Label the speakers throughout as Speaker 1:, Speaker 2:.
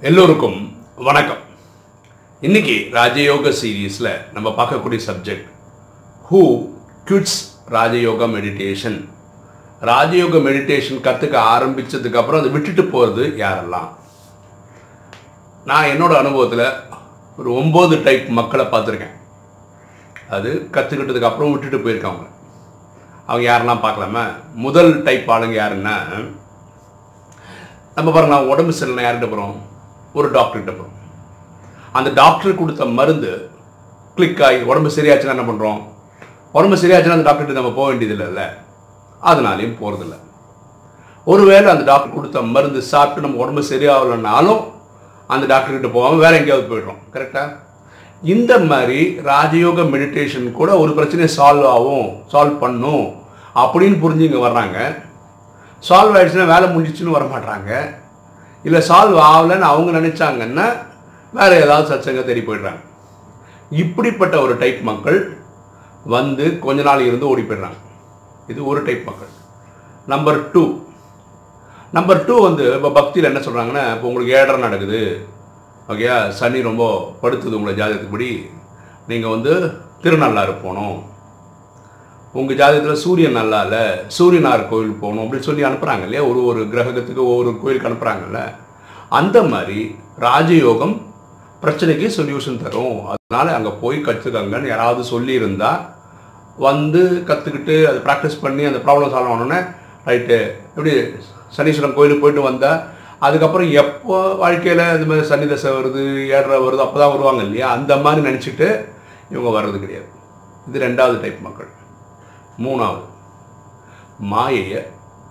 Speaker 1: எல்லோருக்கும் வணக்கம். இன்னைக்கு ராஜயோக சீரீஸில் நம்ம பார்க்கக்கூடிய subject who kids Rajayoga meditation Rajayoga meditation கற்றுக்க ஆரம்பித்ததுக்கப்புறம் அதை விட்டுட்டு போகிறது யாரெல்லாம்? நான் என்னோடய அனுபவத்தில் ஒரு ஒம்பது டைப் மக்களை பார்த்துருக்கேன். அது கற்றுக்கிட்டதுக்கப்புறம் விட்டுட்டு போயிருக்காங்க. அவங்க யாரெல்லாம் பார்க்கலாமா? முதல் டைப் ஆளுங்க யாருன்னா நம்ம பாருங்க நான் உடம்பு சரியில்லை யார்கிட்ட போகிறோம் ஒரு டாக்டர்கிட்ட போகிறோம் அந்த டாக்டர் கொடுத்த மருந்து கிளிக் ஆகி உடம்பு சரியாச்சுன்னா என்ன பண்ணுறோம் உடம்பு சரியாச்சுன்னா அந்த டாக்டர்கிட்ட நம்ம போக வேண்டியதில்லைல்ல அதனாலையும் போகிறதில்ல ஒருவேளை அந்த டாக்டர் கொடுத்த மருந்து சாப்பிட்டு நம்ம உடம்பு சரியாகலைன்னாலும் அந்த டாக்டர்கிட்ட போகாமல் வேற எங்கேயாவது போயிடுறோம். கரெக்டாக இந்த மாதிரி ராஜயோக மெடிடேஷன் கூட ஒரு பிரச்சனையை சால்வ் ஆகும் சால்வ் பண்ணும் அப்படின்னு புரிஞ்சு இங்கே வர்றாங்க. சால்வ் ஆயிடுச்சுன்னா வேலை முடிஞ்சிச்சுன்னு வர மாட்டாங்க இல்லை சால்வ் ஆகலைன்னு அவங்க நினச்சாங்கன்னா வேற ஏதாவது சச்சங்க தேடி போயிடுறாங்க. இப்படிப்பட்ட ஒரு டைப் மக்கள் வந்து கொஞ்ச நாள் இருந்து ஓடி போயிடுறாங்க. இது ஒரு டைப் மக்கள். நம்பர் டூ நம்பர் டூ வந்து இப்போ பக்தியில் என்ன சொல்கிறாங்கன்னா இப்போ உங்களுக்கு ஏழரை நடக்குது. ஓகேயா சனி ரொம்ப படுத்துது உங்களை ஜாதகத்துக்குப்படி நீங்கள் வந்து திருநள்ளாறு போகணும். உங்கள் ஜாதகத்தில் சூரியன் நல்லா இல்லை சூரியனார் கோயில் போகணும் அப்படின்னு சொல்லி அனுப்புகிறாங்க இல்லையா? ஒரு ஒரு கிரகத்துக்கு ஒவ்வொரு கோயிலுக்கு அனுப்புகிறாங்கல்ல அந்த மாதிரி ராஜயோகம் பிரச்சனைக்கு சொல்யூஷன் தரும். அதனால் அங்கே போய் கற்றுக்கங்கன்னு யாராவது சொல்லியிருந்தா வந்து கற்றுக்கிட்டு அதை ப்ராக்டிஸ் பண்ணி அந்த ப்ராப்ளம் சால்வ் ஆனோடனே ரைட்டு எப்படி சனீஸ்வரன் கோயிலுக்கு போயிட்டு வந்தால் அதுக்கப்புறம் எப்போ வாழ்க்கையில் இது மாதிரி சனி தசை வருது ஏழரை வருது அப்போ தான் வருவாங்க இல்லையா? அந்த மாதிரி நினச்சிட்டு இவங்க வர்றது கிடையாது. இது ரெண்டாவது டைப் மக்கள். மூணாவது மாயையை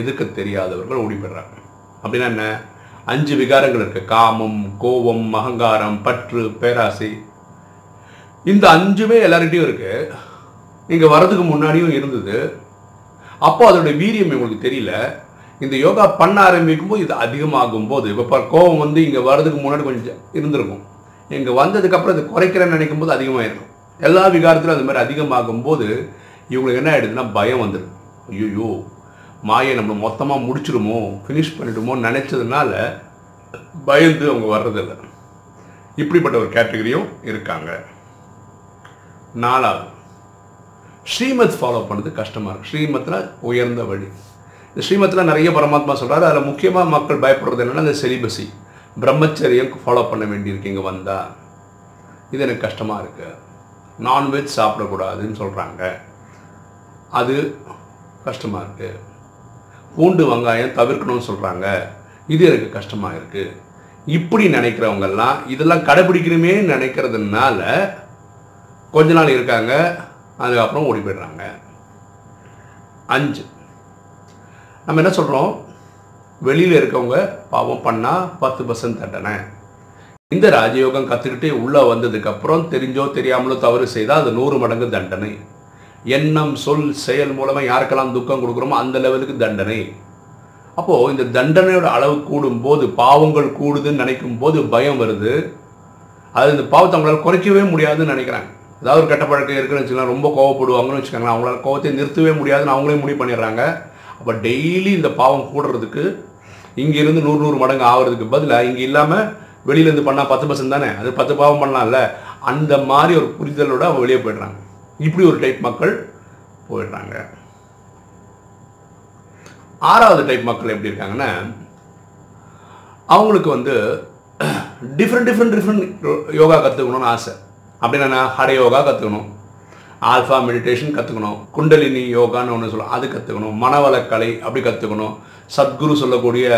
Speaker 1: எதிர்க்க தெரியாதவர்கள் ஓடிபடுறாங்க அப்படின்னா என்ன? அஞ்சு விகாரங்கள் இருக்கு. காமம் கோபம் அகங்காரம் பற்று பேராசை. இந்த அஞ்சுமே எல்லார்கிட்டையும் இருக்கு. இங்கே வர்றதுக்கு முன்னாடியும் இருந்தது. அப்போ அதோட வீரியம் உங்களுக்கு தெரியல. இந்த யோகா பண்ண ஆரம்பிக்கும் போது இது அதிகமாகும் போது இப்போ கோபம் வந்து இங்கே வர்றதுக்கு முன்னாடி கொஞ்சம் இருந்திருக்கும். இங்கே வந்ததுக்கப்புறம் இது குறைக்கிறேன்னு நினைக்கும் போது அதிகமாயிருக்கும். எல்லா விகாரத்திலும் அது மாதிரி அதிகமாகும் போது இவங்களுக்கு என்ன ஆயிடுதுன்னா பயம் வந்துடும். ஐயோ மாயை நம்மளை மொத்தமாக முடிச்சிடுமோ ஃபினிஷ் பண்ணிடுமோ நினச்சதுனால பயந்து அவங்க வர்றதில்லை. இப்படிப்பட்ட ஒரு கேட்டகரியும் இருக்காங்க. நாலாவது ஸ்ரீமத் ஃபாலோ பண்ணுறது கஷ்டமாக இருக்கு. ஸ்ரீமத்தில் உயர்ந்த வழி. இந்த ஸ்ரீமத்தில் நிறைய பரமாத்மா சொல்கிறாரு அதில் முக்கியமாக மக்கள் பயப்படுறது என்னென்னா இந்த செலிபஸி பிரம்மச்சரியம் ஃபாலோ பண்ண வேண்டியிருக்கு. இங்கே வந்தால் இது எனக்கு கஷ்டமாக இருக்குது நான்வெஜ் சாப்பிடக்கூடாதுன்னு சொல்கிறாங்க அது கஷ்டமாக இருக்குது பூண்டு வெங்காயம் தவிர்க்கணும்னு சொல்கிறாங்க இது எனக்கு கஷ்டமாக இருக்குது இப்படி நினைக்கிறவங்கெல்லாம் இதெல்லாம் கடைபிடிக்கணுமே நினைக்கிறதுனால கொஞ்ச நாள் இருக்காங்க. அதுக்கப்புறம் ஓடி போயிடுறாங்க. அஞ்சு. நம்ம என்ன சொல்கிறோம் வெளியில் இருக்கவங்க பாவம் பண்ணால் பத்து பர்சன்ட் தண்டனை. இந்த ராஜயோகம் கற்றுக்கிட்டு உள்ளே வந்ததுக்கப்புறம் தெரிஞ்சோ தெரியாமலோ தவறு செய்தால் அது நூறு மடங்கு தண்டனை. எண்ணம் சொல் செயல் மூலமாக யாருக்கெல்லாம் துக்கம் கொடுக்குறோமோ அந்த லெவலுக்கு தண்டனை. அப்போது இந்த தண்டனையோட அளவு கூடும்போது பாவங்கள் கூடுதுன்னு நினைக்கும் போது பயம் வருது. அது இந்த பாவத்தை அவங்களால குறைக்கவே முடியாதுன்னு நினைக்கிறாங்க. ஏதாவது ஒரு கெட்ட பழக்கம் இருக்குன்னு வச்சுக்கலாம் ரொம்ப கோவப்படுவாங்கன்னு வச்சுக்கோங்களேன் அவங்களால கோவத்தை நிறுத்தவே முடியாதுன்னு அவங்களே முடிவு பண்ணிடுறாங்க. அப்போ டெய்லி இந்த பாவம் கூடுறதுக்கு இங்கேருந்து நூறு நூறு மடங்கு ஆகிறதுக்கு பதிலாக இங்கே இல்லாமல் வெளியிலேருந்து பண்ணால் பத்து பர்சன்ட் தானே? அது பத்து பாவம் பண்ணலாம்ல? அந்த மாதிரி ஒரு புரிதலோடு அவங்க வெளியே போயிடுறாங்க. இப்படி ஒரு டைப் மக்கள் போயிடுறாங்க. ஆறாவது டைப் மக்கள் எப்படி இருக்காங்கன்னா அவங்களுக்கு வந்து டிஃப்ரெண்ட் டிஃப்ரெண்ட் டிஃப்ரெண்ட் யோகா கற்றுக்கணும்னு ஆசை. அப்படின்னா ஹட யோகா கற்றுக்கணும் ஆல்ஃபா மெடிடேஷன் கற்றுக்கணும் குண்டலினி யோகான்னு ஒன்று சொல்லலாம் அது கற்றுக்கணும் மனவளக்கலை அப்படி கற்றுக்கணும் சத்குரு சொல்லக்கூடிய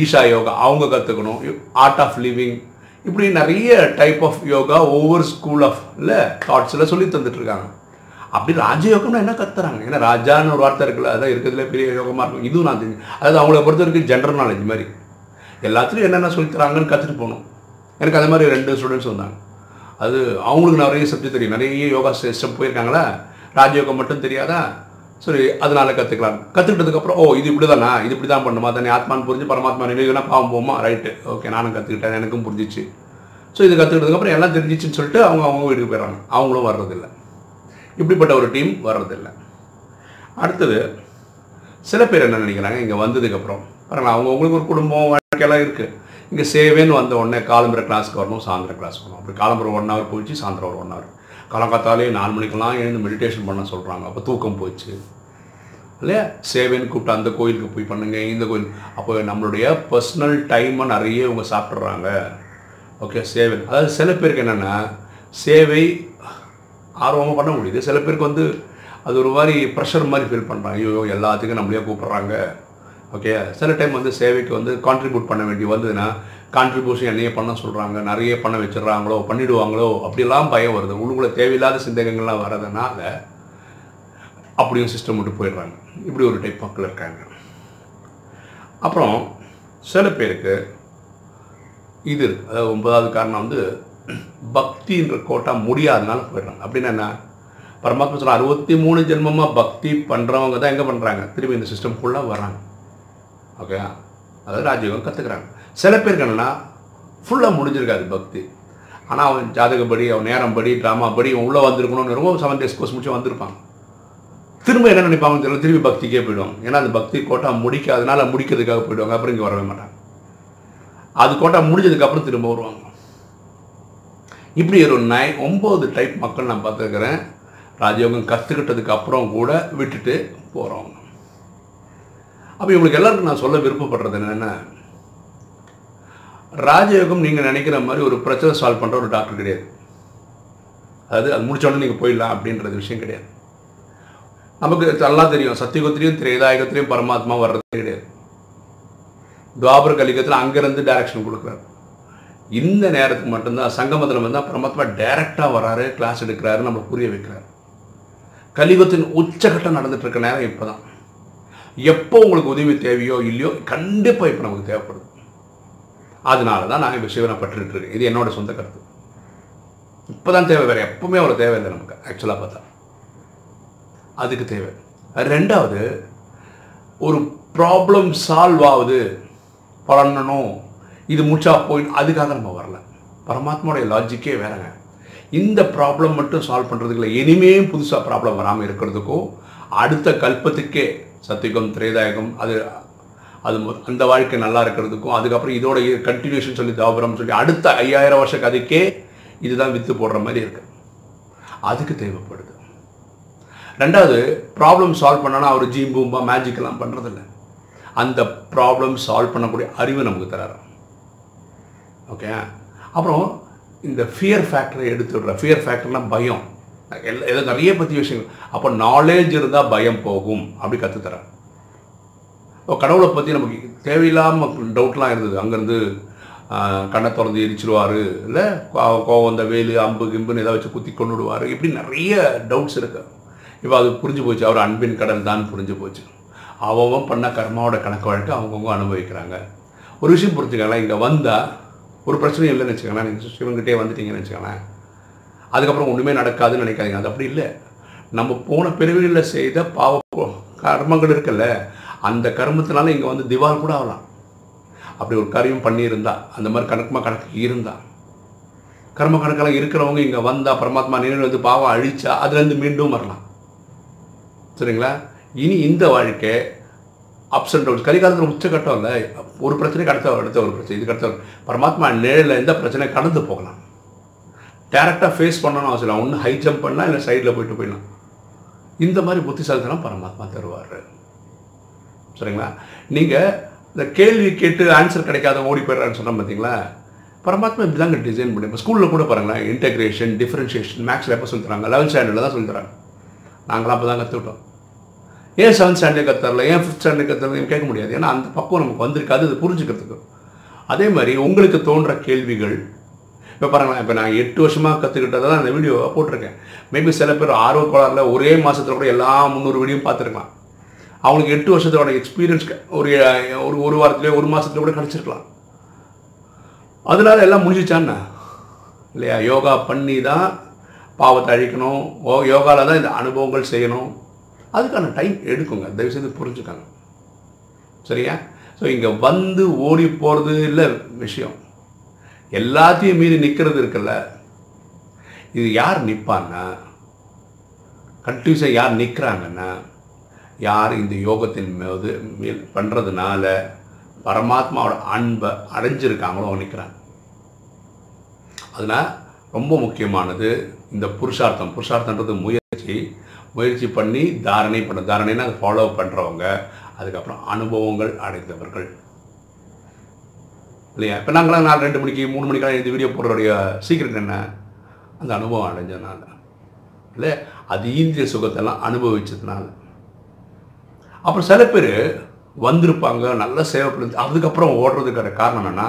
Speaker 1: ஈஷா யோகா அவங்க கற்றுக்கணும் ஆர்ட் ஆஃப் லிவிங் இப்படி நிறைய டைப் ஆஃப் யோகா ஒவ்வொரு ஸ்கூல் ஆஃப் இல்லை தாட்ஸில் சொல்லி தந்துட்டுருக்காங்க. அப்படி ராஜயோகம்னா என்ன கத்துறாங்க? ஏன்னா ராஜான்னு ஒரு வார்த்தை இருக்குல்ல அதான் இருக்கிறதுல பெரிய யோகமாக இருக்கும். இதுவும் நான் தெரிஞ்சு அதாவது அவங்கள பொறுத்த வரைக்கும் ஜென்ரல் நாலேஜ் மாதிரி. எல்லாத்துலையும் என்னென்ன சொல்லித்தராங்கன்னு கற்றுட்டு போகணும். எனக்கு அது மாதிரி ரெண்டு ஸ்டூடெண்ட்ஸ் வந்தாங்க. அது அவங்களுக்கு நிறைய சப்ஜெக்ட் தெரியும். நிறைய யோகா சிஸ்டம் போயிருக்காங்களா? ராஜயோகம் மட்டும் தெரியாதா? சரி அதனால கற்றுக்கலாம் கற்றுக்கிட்டதுக்கப்புறம் ஓ இது இப்படி தானா இது இப்படி தான் பண்ணுமா? தானே ஆத்மான்னு புரிஞ்சு பரமாத்மா நிலைனா பாவம் போமா ரைட்டு ஓகே நானும் கற்றுக்கிட்டேன் எனக்கும் புரிஞ்சிச்சு. ஸோ இது கற்றுக்கிட்டதுக்கப்புறம் எல்லாம் தெரிஞ்சிச்சுன்னு சொல்லிட்டு அவங்க அவங்க வீட்டுக்கு போயிடுறாங்க. அவங்களும் வர்றதில்லை. இப்படிப்பட்ட ஒரு டீம் வர்றதில்லை. அடுத்தது சில பேர் என்ன நினைக்கிறாங்க? இங்கே வந்ததுக்கப்புறம். பாருங்களா அவங்க அவங்களுக்கு ஒரு குடும்பம் வாழ்க்கையெல்லாம் இருக்குது இங்கே சேவேன்னு வந்த உடனே காலம்பரை கிளாஸ்க்கு வரணும் சாயந்தரம் கிளாஸ் வரணும். அப்படி காலம்பரை ஒன் ஹவர் போயிடுச்சு சாயந்தரம் ஒரு ஒன் ஹவர் காலங்காத்தாலே நாலு மணிக்கெல்லாம் எழுந்து மெடிடேஷன் பண்ண சொல்கிறாங்க அப்போ தூக்கம் போச்சு. இல்லையா? சேவைன்னு கூப்பிட்டு அந்த கோயிலுக்கு போய் பண்ணுங்கள் இந்த கோயில். அப்போ நம்மளுடைய பர்சனல் டைமை நிறைய இவங்க சாப்பிட்றாங்க ஓகே சேவை. அதாவது சில பேருக்கு என்னென்னா சேவை ஆர்வமாக பண்ண முடியுது. சில பேருக்கு வந்து அது ஒரு மாதிரி ப்ரெஷர் மாதிரி ஃபீல் பண்ணுறாங்க ஐயோ எல்லாத்துக்கும் நம்மளே கூப்பிட்றாங்க. ஓகே சில டைம் வந்து சேவைக்கு வந்து கான்ட்ரிபியூட் பண்ண வேண்டி வந்ததுன்னா கான்ட்ரிபியூஷன் என்னைய பண்ண சொல்கிறாங்க நிறைய பண்ண வச்சிடுறாங்களோ பண்ணிடுவாங்களோ அப்படிலாம் பயம் வருது. உள்ளுக்குள்ள தேவையில்லாத சிந்தகங்கள்லாம் வர்றதுனால அப்படியும் சிஸ்டம் விட்டு போயிடுறாங்க. இப்படி ஒரு டைப் மக்கள் இருக்காங்க. அப்புறம் சில பேருக்கு இது அதாவது ஒன்பதாவது காரணம் வந்து பக்தின்ற கோட்டா முடியாதனால போயிடுறாங்க. அப்படின்னா என்ன? பரமாத்மா சொல்ல அறுபத்தி மூணு ஜென்மமாக பக்தி பண்ணுறவங்க தான் எங்கே பண்ணுறாங்க திரும்பி இந்த சிஸ்டம் ஃபுல்லாக வராங்க ஓகே? அதாவது ராஜயோகம் கற்றுக்குறாங்க சில பேருக்கு என்னென்னா ஃபுல்லாக முடிஞ்சிருக்காது பக்தி. ஆனால் அவன் ஜாதகப்படி அவன் நேரம் படி ட்ராமா படி அவன் உள்ளே வந்திருக்கணும்னு ரொம்ப செவன் டேஸ் கோர்ஸ் முடிச்சு வந்திருப்பான். திரும்ப என்ன நினைப்பாங்க தெரியல திரும்பி பக்திக்கே போயிடுவாங்க. ஏன்னா அந்த பக்தி கோட்டா முடிக்காதனால முடிக்கிறதுக்காக போயிடுவாங்க அப்புறம் இங்கே வரவே மாட்டாங்க. அது கோட்டா முடிஞ்சதுக்கப்புறம் திரும்ப வருவாங்க. இப்படி ஒரு நை ஒம்பது டைப் மக்கள் நான் பார்த்துருக்குறேன். ராஜயோகம் கற்றுக்கிட்டதுக்கு அப்புறம் கூட விட்டுட்டு போகிறவங்க அப்போ இவங்களுக்கு எல்லாருக்கும் நான் சொல்ல விருப்பப்படுறது என்னென்னா ராஜயோகம் நீங்கள் நினைக்கிற மாதிரி ஒரு பிரச்சனை சால்வ் பண்ணுற ஒரு டாக்டர் கிடையாது. அதாவது அது முடிச்சோடனே நீங்கள் போயிடலாம் அப்படின்றது விஷயம் கிடையாது. நமக்கு நல்லா தெரியும் சத்தியுகத்திலையும் திரேதாயகத்திலையும் பரமாத்மா வர்றது கிடையாது. துவாபர கலிகத்தில் அங்கேருந்து டைரக்ஷன் கொடுக்குறாரு. இந்த நேரத்துக்கு மட்டும்தான் சங்கமத்தில் வந்தால் பரமாத்மா டைரெக்டாக வராரு கிளாஸ் எடுக்கிறாரு நம்ம புரிய வைக்கிறாரு. கலியுகத்தின் உச்சகட்டம் நடந்துட்டு இருக்க நேரம் இப்போ தான் எப்போ உங்களுக்கு உதவி தேவையோ இல்லையோ கண்டிப்பாக இப்போ நமக்கு தேவைப்படுது. அதனால தான் நான் இப்போ சிவனை பட்டுட்டு இது என்னோட சொந்த கருத்து. இப்போ தான் தேவை. வேறு எப்பவுமே அவ்வளோ தேவையில்லை நமக்கு ஆக்சுவலாக பார்த்தா. அதுக்கு தேவை. ரெண்டாவது ஒரு ப்ராப்ளம் சால்வ் ஆகுது. பண்ணணும். இது முடிச்சா போய் அதுக்காக நம்ம வரல. பரமாத்மாவுடைய லாஜிக்கே வேறங்க. இந்த ப்ராப்ளம் மட்டும் சால்வ் பண்ணுறதுக்கு இல்லை இனிமேல் புதுசாக ப்ராப்ளம் வராமல் இருக்கிறதுக்கும் அடுத்த கல்பத்துக்கே சத்தியுகம் திரேதாயகம் அது அது அந்த வாழ்க்கை நல்லா இருக்கிறதுக்கும் அதுக்கப்புறம் இதோட கண்டினியூஷன் சொல்லி தாபரம் சொல்லி அடுத்த ஐயாயிரம் வருஷ கதைக்கே இதுதான் வித்து போடுற மாதிரி இருக்கு. அதுக்கு தேவைப்படுது. ரெண்டாவது ப்ராப்ளம் சால்வ் பண்ணனா அவர் ஜீம் பூம்பா மேஜிக்கெல்லாம் பண்ணுறதில்ல அந்த ப்ராப்ளம் சால்வ் பண்ணக்கூடிய அறிவு நமக்கு தராரு. ஓகே அப்புறம் இந்த ஃபியர் ஃபேக்டரை எடுத்து விடுற ஃபியர் ஃபேக்டர்னால் பயம். எல்லாம் இதை நிறைய பற்றி விஷயங்கள். அப்போ நாலேஜ் இருந்தால் பயம் போகும் அப்படி கற்றுத்தரேன் இப்போ கடவுளை பற்றி நமக்கு தேவையில்லாமல் டவுட்லாம் இருந்தது. அங்கேருந்து கண்ணை திறந்து எரிச்சிருவார் இல்லை கோவம் இந்த வேலு அம்பு கிம்புன்னு ஏதாவது வச்சு குத்தி கொண்டு விடுவார் இப்படி நிறைய டவுட்ஸ் இருக்கு. இப்போ அது புரிஞ்சு போச்சு. அவர் அன்பின் கடல் தான் புரிஞ்சு போச்சு. அவன் பண்ண கர்மாவோட கணக்கு வழக்கு அவங்கவுங்க அனுபவிக்கிறாங்க. ஒரு விஷயம் புரிஞ்சுக்கலாம் இங்கே வந்தால் ஒரு பிரச்சனையும் இல்லைன்னு வச்சுக்கோங்களேன். நீங்கள் சிவன்கிட்டே வந்துட்டீங்கன்னு வச்சுக்கோங்களேன். அதுக்கப்புறம் ஒன்றுமே நடக்காதுன்னு நினைக்காதீங்க. அது அப்படி இல்லை. நம்ம போன பிறவிகளில் செய்த பாவ கர்மங்கள் இருக்குல்ல அந்த கர்மத்தினால இங்கே வந்து திவால் கூட ஆகலாம். அப்படி ஒரு காரியம் பண்ணியிருந்தா அந்த மாதிரி கணக்குமா கணக்கு இருந்தா. கர்ம கணக்கெல்லாம் இருக்கிறவங்க இங்கே வந்தால் பரமாத்மா நினைவு வந்து பாவம் அழிச்சா அதுலேருந்து மீண்டும் வரலாம். சரிங்களா? இனி இந்த வாழ்க்கை அப்ஸ் அண்ட் டவுன்ஸ் கலிகாலத்தில் உச்சக்கட்டம் இல்லை. ஒரு பிரச்சனைக்கு அடுத்த அடுத்த ஒரு பிரச்சனை இதுக்கு அடுத்த பரமாத்மா நிழலில் எந்த பிரச்சனை கடந்து போகலாம். டேரெக்டாக ஃபேஸ் பண்ணணும் அவசியம் இல்லை. ஒன்று ஹை ஜம்ப் பண்ணலாம் இல்லை சைடில் போயிட்டு போயிடலாம். இந்த மாதிரி புத்திசாலித்தனம் பரமாத்மா தருவார். சரிங்களா? நீங்கள் இந்த கேள்வி கேட்டு ஆன்சர் கிடைக்காத ஓடி போயிடுறான்னு சொன்னால் பார்த்தீங்களா பரமாத்மா இப்படி தாங்க டிசைன் பண்ணி இப்போ ஸ்கூலில் கூட பாருங்களேன் இன்டெகிரேஷன் டிஃப்ரென்ஷியேஷன் மேக்ஸில் எப்போ சொல்லித்தராங்க லெவன்த் ஸ்டாண்டர்டில் தான் சொல்லித்தராங்க நாங்களாம் அப்போ தான் கற்றுக்கிட்டோம் ஏன் செவன்த் ஸ்டாண்டர்ட் கற்றுறல ஏன் ஃபிஃப்த் ஸ்டாண்டர்ட் கற்றுறல கேட்க முடியாது? ஏன்னா அந்த பக்குவம் நமக்கு வந்திருக்காது அது புரிஞ்சுக்கிறதுக்கு. அதே மாதிரி உங்களுக்கு தோன்ற கேள்விகள் இப்போ பாருங்களேன் இப்போ நான் எட்டு வருஷமாக கற்றுக்கிட்டதை தான் அந்த வீடியோ போட்டிருக்கேன். மேபி சில பேர் ஆர்வ கோளாறுல ஒரே மாதத்தில் கூட எல்லா முந்நூறு வீடியோ பார்த்துருக்கலாம். அவங்களுக்கு எட்டு வருஷத்தோட எக்ஸ்பீரியன்ஸ் ஒரு ஒரு ஒரு வாரத்துலேயே ஒரு மாதத்துல கூட கிடச்சிருக்கலாம். அதனால எல்லாம் முடிஞ்சிச்சான்னு இல்லையா? யோகா பண்ணி தான் பாவத்தை அழிக்கணும். ஓ யோகாவில் தான் இந்த அனுபவங்கள் செய்யணும். அதுக்கான டைம் எடுக்குங்க. தயவு செய்து புரிஞ்சுக்கங்க. சரியா? ஸோ இங்கே வந்து ஓடி போகிறது இல்லை விஷயம். எல்லாத்தையும் மீறி நிற்கிறது இருக்குல்ல. இது யார் நிற்பான்னா கண்டினியூஸாக யார் நிற்கிறாங்கன்னா யார் இந்த யோகத்தின் மீது மேல் பண்ணுறதுனால பரமாத்மாவோட அன்பை அடைஞ்சிருக்காங்களோ அவங்க நிற்கிறாங்க அதனால் ரொம்ப முக்கியமானது இந்த புருஷார்த்தம். புருஷார்த்தன்றது முயற்சி. முயற்சி பண்ணி தாரணை பண்ண தாரணைன்னா அதை ஃபாலோ பண்ணுறவங்க அதுக்கப்புறம் அனுபவங்கள் அடைந்தவர்கள். இல்லையா? இப்போ நாங்களாம் நாலு ரெண்டு மணிக்கு மூணு மணிக்கெல்லாம் இந்த வீடியோ போடுறோடைய சீக்கிரம் என்ன? அந்த அனுபவம் அடைஞ்சதுனால. இல்லை ஈந்திய சுகத்தெல்லாம் அனுபவிச்சதுனால. அப்புறம் சில பேர் வந்திருப்பாங்க நல்ல சேவை பண்ணி அதுக்கப்புறம் ஓடுறதுக்கான காரணம் என்னென்னா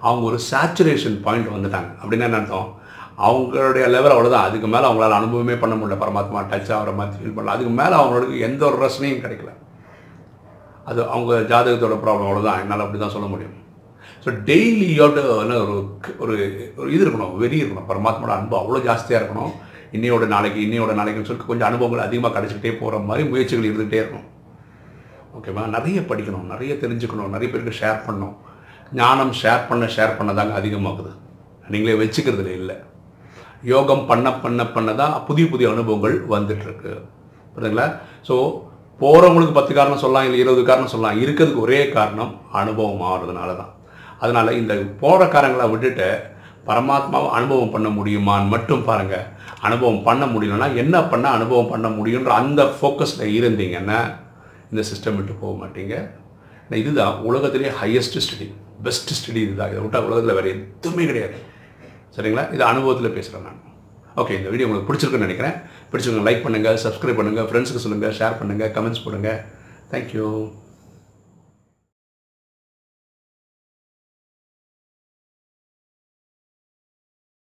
Speaker 1: அவங்க ஒரு சேச்சுரேஷன் பாயிண்ட் வந்துட்டாங்க. அப்படின்னா என்ன அர்த்தம்? அவங்களுடைய லெவல் அவ்வளோதான் அதுக்கு மேலே அவங்களால அனுபவமே பண்ண முடியல. பரமாத்மா டச் ஆகிற மாதிரி ஃபீல் பண்ணல. அதுக்கு மேலே அவங்களுக்கு எந்த ஒரு ரசனையும் கிடைக்கல. அது அவங்க ஜாதகத்தோட ப்ராப்ளம் அவ்வளோதான் என்னால் அப்படி தான் சொல்ல முடியும். ஸோ டெய்லி என்ன ஒரு ஒரு ஒரு இது இருக்கணும் வெறி இருக்கணும். பரமாத்மாவோட அன்பு அவ்வளோ ஜாஸ்தியாக இருக்கணும். இன்னையோட நாளைக்கு இன்னையோட நாளைக்குன்னு சொல்லி கொஞ்சம் அனுபவங்கள் அதிகமாக கிடச்சிக்கிட்டே போகிற மாதிரி முயற்சிகள் இருந்துகிட்டே இருக்கணும். ஓகேவா நிறைய படிக்கணும் நிறைய தெரிஞ்சுக்கணும் நிறைய பேருக்கு ஷேர் பண்ணணும். ஞானம் ஷேர் பண்ண ஷேர் பண்ண தாங்க அதிகமாகுது. நீங்களே வச்சுக்கிறதுல இல்லை. யோகம் பண்ண பண்ண பண்ண தான் புதிய புதிய அனுபவங்கள் வந்துட்டுருக்கு. புரியுதுங்களா? ஸோ போகிறவங்களுக்கு பத்து காரணம் சொல்லலாம் இல்லை இருபது காரணம் சொல்லலாம். இருக்கிறதுக்கு ஒரே காரணம் அனுபவம் ஆகிறதுனால தான் அதனால் இந்த போகிற விட்டுட்டு பரமாத்மாவை அனுபவம் பண்ண முடியுமான்னு மட்டும் பாருங்கள் அனுபவம் பண்ண முடியலன்னா என்ன பண்ணால் அனுபவம் பண்ண முடியுன்ற அந்த ஃபோக்கஸில் இருந்தீங்கன்னா இந்த சிஸ்டம் விட்டு போக மாட்டீங்க. இதுதான் உலகத்திலே ஹையஸ்ட் ஸ்டடி பெஸ்ட் ஸ்டடி இதுதான். இதை விட்டால் உலகத்தில் வேறு எதுவுமே கிடையாது. சரிங்களா? இது அனுபவத்தில் பேசுகிறேன் நான். ஓகே இந்த வீடியோ உங்களுக்கு பிடிச்சிருக்குன்னு நினைக்கிறேன். பிடிச்சிருங்க லைக் பண்ணுங்கள் சப்ஸ்கிரைப் பண்ணுங்கள் ஃப்ரெண்ட்ஸுக்கு சொல்லுங்கள் ஷேர் பண்ணுங்கள் கமெண்ட்ஸ் பண்ணுங்கள் தேங்க்யூ